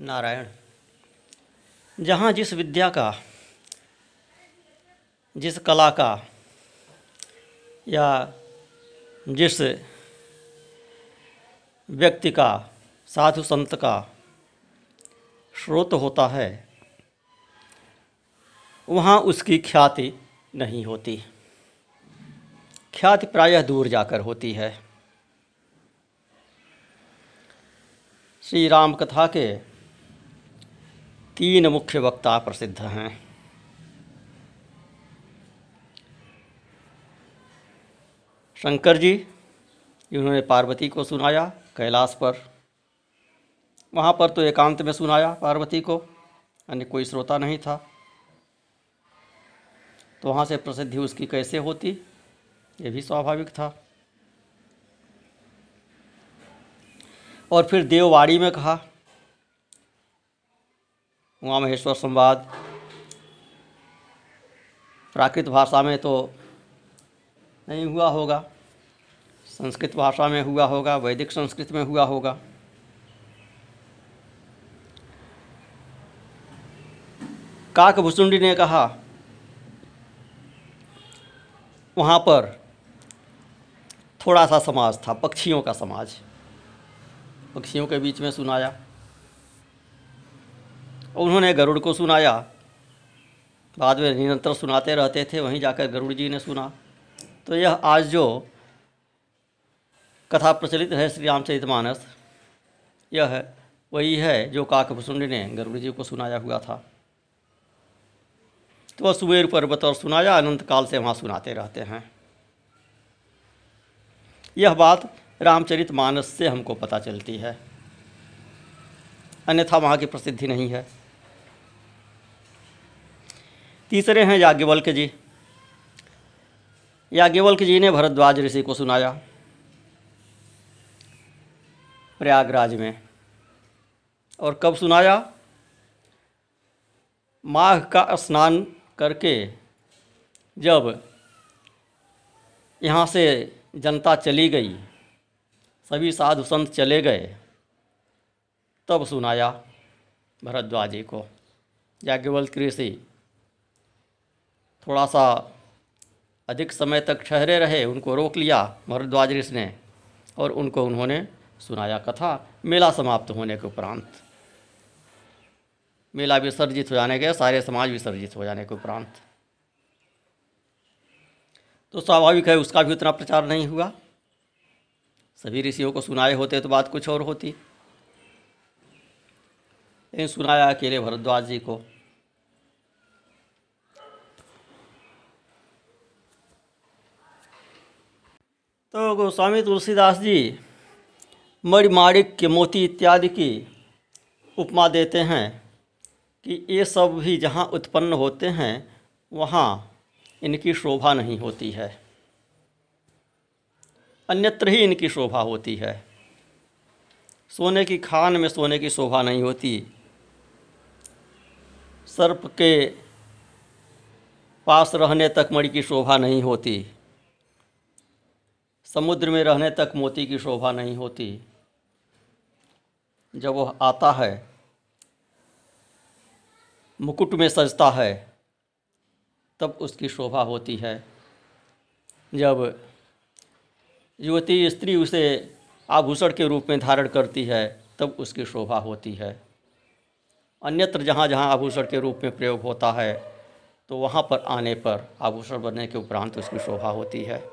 नारायण, जहाँ जिस विद्या का, जिस कला का, या जिस व्यक्ति का, साधु संत का स्रोत होता है, वहाँ उसकी ख्याति नहीं होती। ख्याति प्रायः दूर जाकर होती है। श्री राम कथा के तीन मुख्य वक्ता प्रसिद्ध हैं। शंकर जी इन्होंने पार्वती को सुनाया, कैलाश पर। वहाँ पर तो एकांत में सुनाया पार्वती को, अन्य कोई श्रोता नहीं था। तो वहाँ से प्रसिद्धि उसकी कैसे होती, ये भी स्वाभाविक था। और फिर देववाड़ी में कहा उमा महेश्वर संवाद। प्राकृत भाषा में तो नहीं हुआ होगा। संस्कृत भाषा में हुआ होगा, वैदिक संस्कृत में हुआ होगा। काकभुसुंडी ने कहा, वहाँ पर थोड़ा सा समाज था, पक्षियों का समाज। पक्षियों के बीच में सुनाया उन्होंने गरुड़ को सुनाया। बाद में निरंतर सुनाते रहते थे, वहीं जाकर गरुड़ जी ने सुना। तो यह आज जो कथा प्रचलित है श्री रामचरित मानस, यह वही है जो काकभुसुंड ने गरुड़ जी को सुनाया हुआ था। तो वह सुबेर पर्वत और सुनाया, अनंत काल से वहाँ सुनाते रहते हैं। यह बात रामचरित मानस से हमको पता चलती है। अन्यथा वहाँ की प्रसिद्धि नहीं है। तीसरे हैं याज्ञवल्क जी। याज्ञवल्क जी ने भरद्वाज ऋषि को सुनाया प्रयागराज में और कब सुनाया? माघ का स्नान करके जब यहाँ से जनता चली गई, सभी साधु संत चले गए, तब सुनाया भरद्वाज को। याज्ञवल्क ऋषि थोड़ा सा अधिक समय तक ठहरे रहे, उनको रोक लिया भरद्वाज ऋषि ने और उनको उन्होंने सुनाया कथा। मेला समाप्त होने के उपरांत। मेला विसर्जित हो जाने के, सारे समाज विसर्जित हो जाने के उपरांत। तो स्वाभाविक है, उसका भी उतना प्रचार नहीं हुआ। सभी ऋषियों को सुनाए होते तो बात कुछ और होती। लेकिन सुनाया अकेले भरद्वाज जी को। तो गोस्वामी तुलसीदास जी मणिमाणिक के मोती इत्यादि की उपमा देते हैं कि ये सब भी जहाँ उत्पन्न होते हैं, वहाँ इनकी शोभा नहीं होती है। अन्यत्र ही इनकी शोभा होती है। सोने की खान में सोने की शोभा नहीं होती। सर्प के पास रहने तक मणि की शोभा नहीं होती। समुद्र में रहने तक मोती की शोभा नहीं होती। जब वह आता है, मुकुट में सजता है, तब उसकी शोभा होती है। जब युवती स्त्री उसे आभूषण के रूप में धारण करती है, तब उसकी शोभा होती है। अन्यत्र जहाँ जहाँ आभूषण के रूप में प्रयोग होता है तो वहाँ पर आने पर आभूषण बनने के उपरांत उसकी शोभा होती है।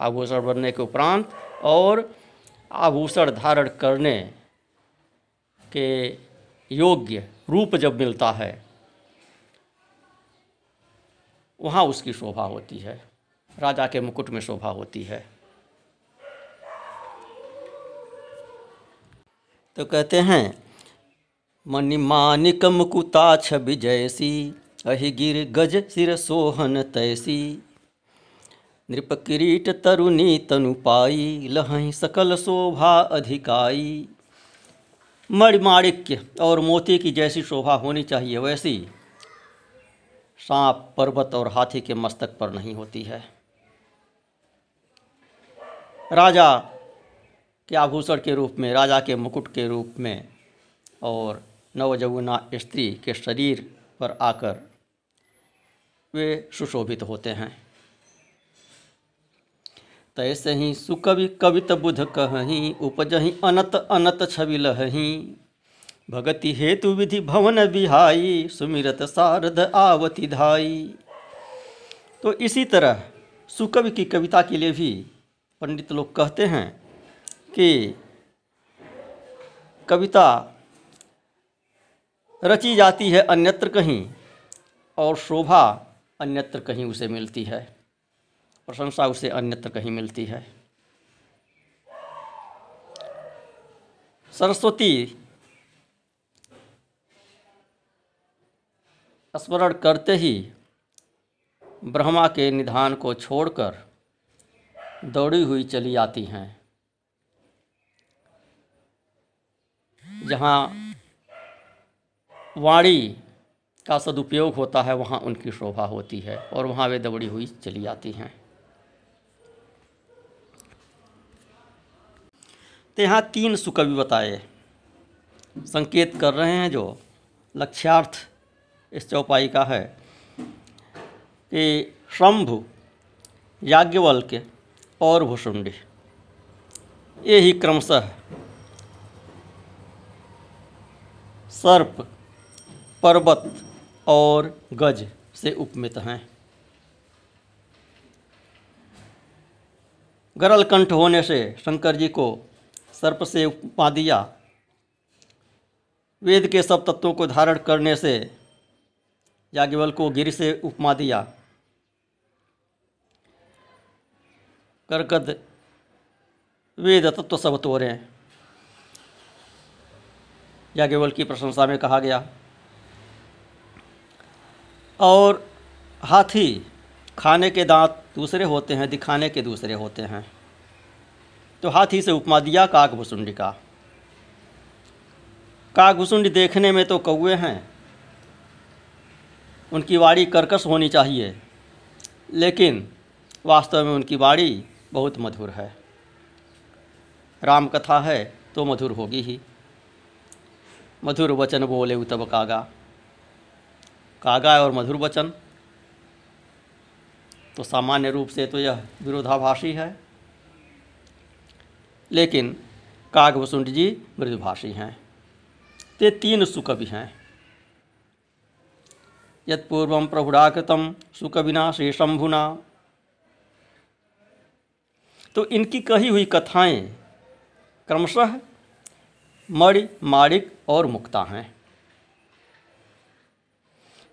आभूषण बनने के उपरांत और आभूषण धारण करने के योग्य रूप जब मिलता है, वहाँ उसकी शोभा होती है, राजा के मुकुट में शोभा होती है। तो कहते हैं मणिमानिक मुकुताछ विजयसी, अहिगिर गज सिर सोहन तैसी। नृप किरीट तरुणी तनु पाई, लहई सकल शोभा अधिकाई। मणिमाणिक्य और मोती की जैसी शोभा होनी चाहिए वैसी। सांप, पर्वत और हाथी के मस्तक पर नहीं होती है। राजा के आभूषण के रूप में, राजा के मुकुट के रूप में और नवजौवना स्त्री के शरीर पर आकर वे सुशोभित होते हैं। तैसे ही सुकवि कवित बुध कहीं, उपजही अनत अनत छवि लही भगति हेतु विधि भवन बिहाई, सुमिरत सारद आवति धाई। तो इसी तरह सुकवि की कविता के लिए भी पंडित लोग कहते हैं कि कविता रची जाती है अन्यत्र कहीं और शोभा अन्यत्र कहीं उसे मिलती है। प्रशंसा उसे अन्यत्र कहीं मिलती है। सरस्वती, स्मरण करते ही ब्रह्मा के निधान को छोड़कर दौड़ी हुई चली आती हैं। जहाँ वाणी का सदुपयोग होता है, वहाँ उनकी शोभा होती है और वहाँ वे दौड़ी हुई चली आती हैं। तो यहाँ तीन सुकवि बताए। संकेत कर रहे हैं जो लक्ष्यार्थ इस चौपाई का है कि शंभु, याज्ञवल्क्य और भुषुंडी ये ही क्रमशः सर्प, पर्वत और गज से उपमित हैं। गरल कंठ होने से शंकर जी को सर्प से उपमा दिया। वेद के सब तत्वों को धारण करने से याज्ञवल को गिर से उपमा दिया। करकद, वेद तत्व सब तोड़ें। याज्ञवल की प्रशंसा में कहा गया, और हाथी खाने के दांत दूसरे होते हैं, दिखाने के दूसरे होते हैं। तो हाथी से उपमा दिया काकभुसुंडी का। काकभुसुंडी देखने में तो कौए हैं। उनकी वाड़ी कर्कश होनी चाहिए, लेकिन वास्तव में उनकी वाड़ी बहुत मधुर है। राम कथा है तो मधुर होगी ही। मधुर वचन बोले तब कागा। कागा और मधुर वचन। तो सामान्य रूप से तो यह विरोधाभाषी है। लेकिन कागवसुंड जी मृदुभाषी हैं। ते तीन सुकवि हैं। यत्पूर्व प्रभुड़ाकृतम सुकविना श्री शंभुना तो इनकी कही हुई कथाएँ क्रमशः मणि, माणिक और मुक्ता हैं।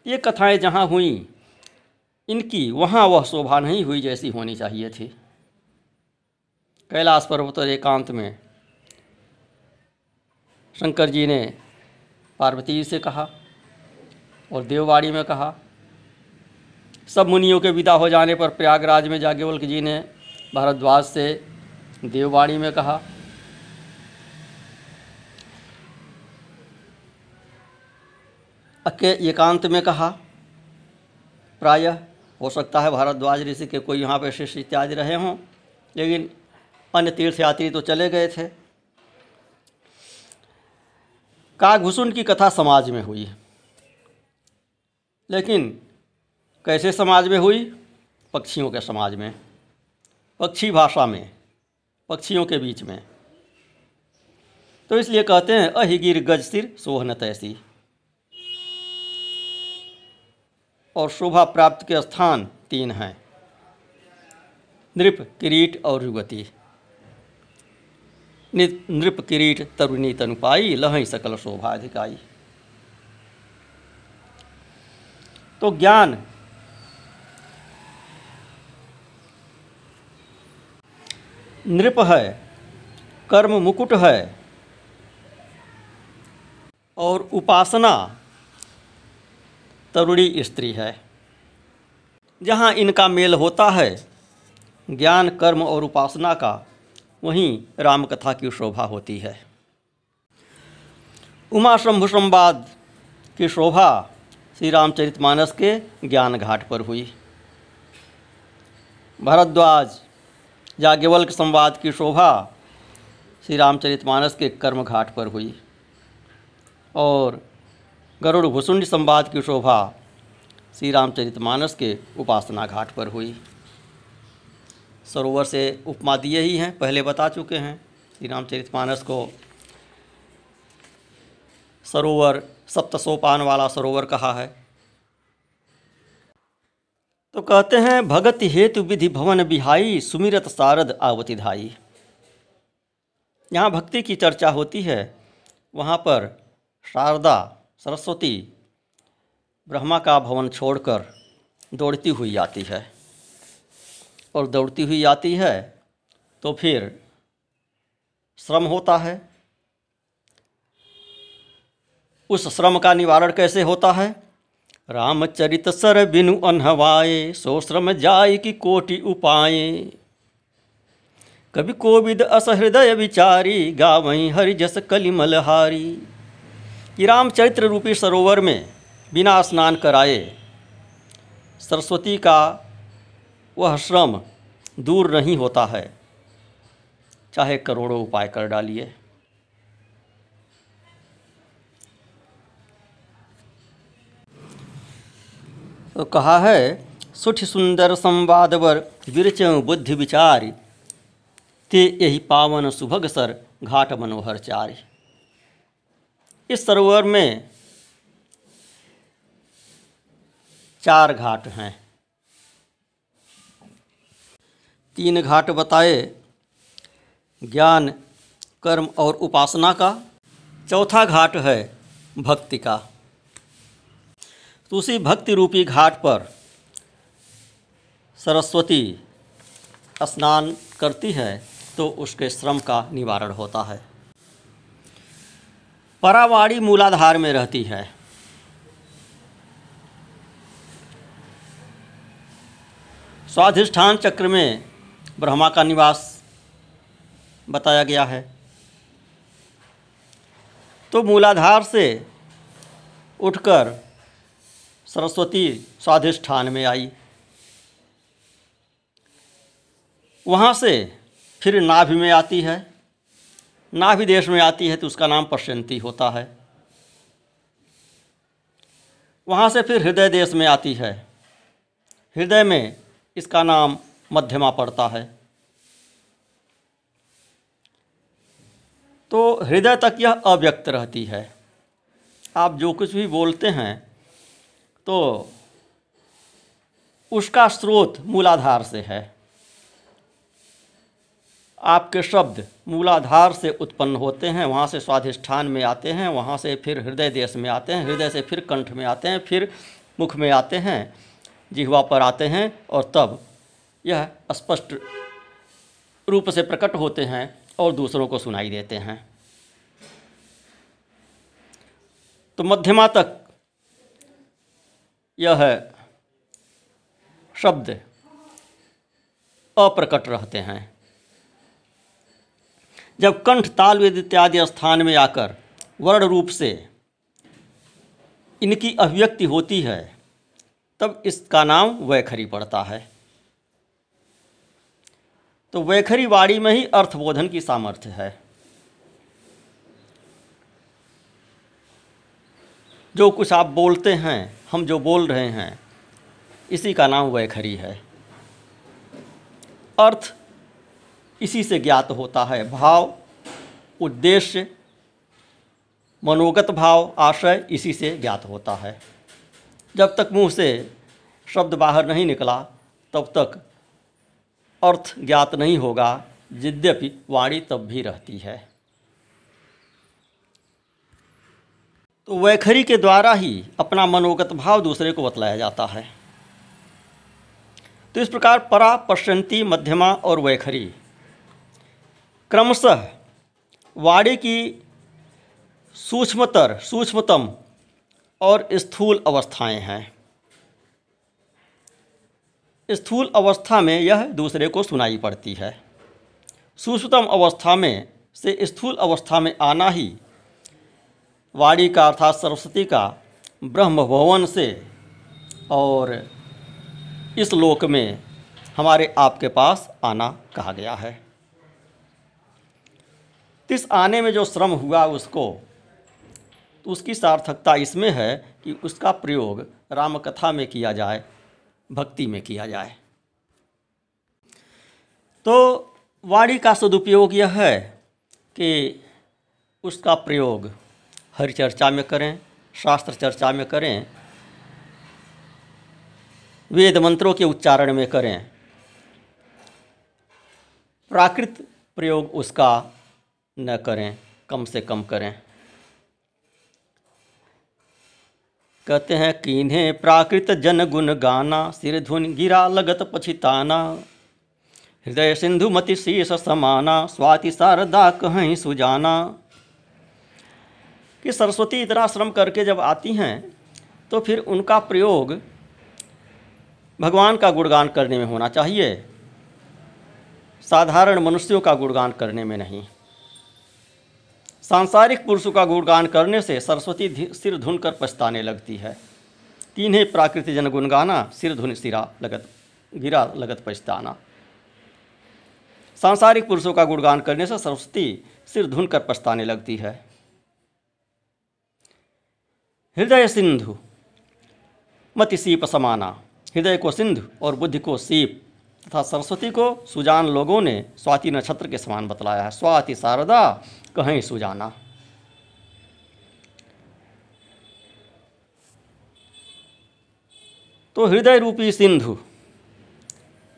ये कथाएँ जहाँ हुई, इनकी वहाँ वह शोभा नहीं हुई जैसी होनी चाहिए थी। कैलाश पर्वत और एकांत में शंकर जी ने पार्वती से कहा और देववाड़ी में कहा, सब मुनियों के विदा हो जाने पर प्रयागराज में जागेवल्क जी ने भारद्वाज से देववाणी में कहा, अके एकांत में कहा, प्रायः हो सकता है भारद्वाज ऋषि के कोई यहाँ पर शिष्य इत्यादि रहे हों, लेकिन अन्य तीर्थयात्री तो चले गए थे। काकभूषण की कथा समाज में हुई। लेकिन कैसे समाज में हुई? पक्षियों के समाज में, पक्षी भाषा में, पक्षियों के बीच में। तो इसलिए कहते हैं अहिगिर गज सिर सोहन तैसी। और शोभा प्राप्त के स्थान तीन हैं। नृप, किरीट और युवती नृप किरीट तरुणी तनुपाई लहई सकल शोभा अधिकाई तो ज्ञान, नृप है, कर्म मुकुट है, और उपासना तरुणी स्त्री है। जहाँ इनका मेल होता है, ज्ञान, कर्म और उपासना का वहीं रामकथा की शोभा होती है। उमा शंभु संवाद की शोभा श्री रामचरितमानस के ज्ञान घाट पर हुई। भरद्वाज याज्ञवल्क संवाद की शोभा श्री रामचरितमानस के कर्म घाट पर हुई और गरुड़ भुसुंड संवाद की शोभा श्री रामचरितमानस के उपासना घाट पर हुई। सरोवर से उपमा दिए ही हैं, पहले बता चुके हैं। श्री रामचरितमानस को सरोवर सप्तसोपान वाला सरोवर कहा है। तो कहते हैं, भगत हेतु विधि भवन बिहाई, सुमिरत सारद आवति धाई। यहाँ भक्ति की चर्चा होती है। वहाँ पर शारदा सरस्वती ब्रह्मा का भवन छोड़कर दौड़ती हुई आती है। और दौड़ती हुई आती है तो फिर श्रम होता है। उस श्रम का निवारण कैसे होता है? रामचरित सर बिनु अनहवाए, सो श्रम जाय की कोटि उपाय कभी कोविद असहृदय विचारी गावही हरिजस कलिमलहारी कि रामचरित्र रूपी सरोवर में बिना स्नान कराए सरस्वती का वह श्रम दूर नहीं होता है। चाहे करोड़ों उपाय कर डालिए। तो कहा है, सुठ सुंदर संवादवर विरच बुद्धि विचार। ते यही पावन सुभग सर घाट मनोहर चार। इस सरोवर में चार घाट हैं। तीन घाट बताए, ज्ञान, कर्म और उपासना का। चौथा घाट है भक्ति का। तो उसी भक्ति रूपी घाट पर सरस्वती स्नान करती है तो उसके श्रम का निवारण होता है। परावाड़ी मूलाधार में रहती है। स्वाधिष्ठान चक्र में ब्रह्मा का निवास बताया गया है। तो मूलाधार से उठकर सरस्वती स्वाधिष्ठान में आई। वहाँ से फिर नाभि में आती है। नाभि देश में आती है तो उसका नाम पश्यंती होता है। वहाँ से फिर हृदय देश में आती है। हृदय में इसका नाम मध्यमा पड़ता है। तो हृदय तक यह अव्यक्त रहती है। आप जो कुछ भी बोलते हैं तो उसका स्रोत मूलाधार से है। आपके शब्द मूलाधार से उत्पन्न होते हैं, वहाँ से स्वाधिष्ठान में आते हैं, वहाँ से फिर हृदय देश में आते हैं, हृदय से फिर कंठ में आते हैं, फिर मुख में आते हैं, जिहवा पर आते हैं और तब यह स्पष्ट रूप से प्रकट होते हैं और दूसरों को सुनाई देते हैं। तो मध्यमा तक यह शब्द अप्रकट रहते हैं। जब कंठ ताल वेद इत्यादि स्थान में आकर वर्ण रूप से इनकी अभिव्यक्ति होती है, तब इसका नाम वैखरी पड़ता है। तो वैखरी वाणी में ही अर्थबोधन की सामर्थ्य है। जो कुछ आप बोलते हैं, हम जो बोल रहे हैं, इसी का नाम वैखरी है। अर्थ इसी से ज्ञात होता है। भाव, उद्देश्य, मनोगत भाव आशय इसी से ज्ञात होता है। जब तक मुँह से शब्द बाहर नहीं निकला, तब तक अर्थ ज्ञात नहीं होगा, यद्यपि वाणी तब भी रहती है। तो वैखरी के द्वारा ही अपना मनोगत भाव दूसरे को बतलाया जाता है। तो इस प्रकार परा, पश्यंती, मध्यमा और वैखरी। क्रमशः वाणी की सूक्ष्मतर, सूक्ष्मतम और स्थूल अवस्थाएँ हैं। स्थूल अवस्था में यह दूसरे को सुनाई पड़ती है। सूक्ष्मतम अवस्था में से स्थूल अवस्था में आना ही वाणी का अर्थात सरस्वती का ब्रह्म भवन से और इस लोक में हमारे आपके पास आना कहा गया है। इस आने में जो श्रम हुआ उसको तो उसकी सार्थकता इसमें है कि उसका प्रयोग रामकथा में किया जाए। भक्ति में किया जाए। तो वाणी का सदुपयोग यह है कि उसका प्रयोग हर चर्चा में करें, शास्त्र चर्चा में करें, वेद मंत्रों के उच्चारण में करें। प्राकृत प्रयोग उसका न करें, कम से कम करें। कहते हैं कीन्हे प्राकृत जन गुण गाना, सिर धुन गिरा, लगत पछिताना हृदय सिंधु मति शीश समाना, स्वाति शारदा कहीं सुजाना। कि सरस्वती इतना श्रम करके जब आती हैं तो फिर उनका प्रयोग भगवान का गुणगान करने में होना चाहिए। साधारण मनुष्यों का गुणगान करने में नहीं। सांसारिक पुरुषों का गुणगान करने से सरस्वती सिर धुन कर पछताने लगती है। तीन प्राकृतिक जन गुणगाना, सिर धुन सिरा लगत गिरा लगत पछताना। सांसारिक पुरुषों का गुणगान करने से सरस्वती सिर धुन कर पछताने लगती है। हृदय सिंधु, मति सीप समाना। हृदय को सिंधु और बुद्धि को सीप तथा सरस्वती को सुजान लोगों ने स्वाति नक्षत्र के समान बतलाया है। स्वाति शारदा, कहीं सुजाना। तो हृदय रूपी सिंधु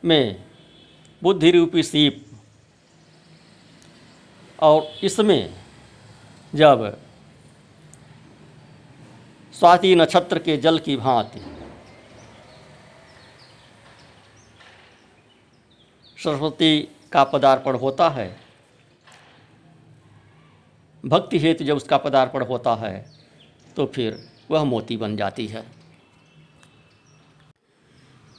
में बुद्धि रूपी सीप और इसमें जब स्वाति नक्षत्र के जल की भांति सरस्वती का पदार्पण होता है। भक्ति हेतु जब उसका पदार्पण होता है तो फिर वह मोती बन जाती है।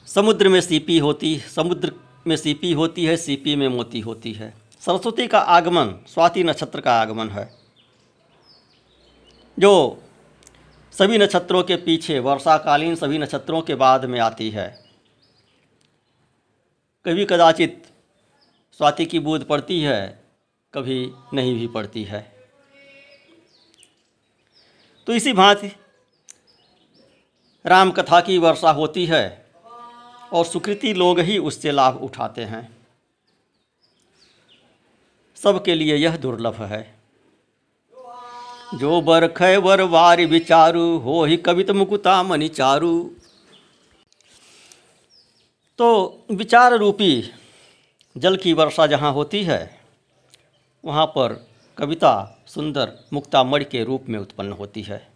समुद्र में सीपी होती, समुद्र में सीपी होती है, सीपी में मोती होती है। सरस्वती का आगमन, स्वाति नक्षत्र का आगमन है। जो सभी नक्षत्रों के पीछे, वर्षाकालीन सभी नक्षत्रों के बाद में आती है। कभी कदाचित स्वाति की बूंद पड़ती है, कभी नहीं भी पड़ती है। तो इसी भांति राम कथा की वर्षा होती है और सुकृति लोग ही उससे लाभ उठाते हैं। सबके लिए यह दुर्लभ है। जो बर खय वर वार विचारू, हो ही कवित मुकुता मणि चारु। तो विचार रूपी जल की वर्षा जहाँ होती है, वहाँ पर कविता सुंदर मुक्ता मणि के रूप में उत्पन्न होती है।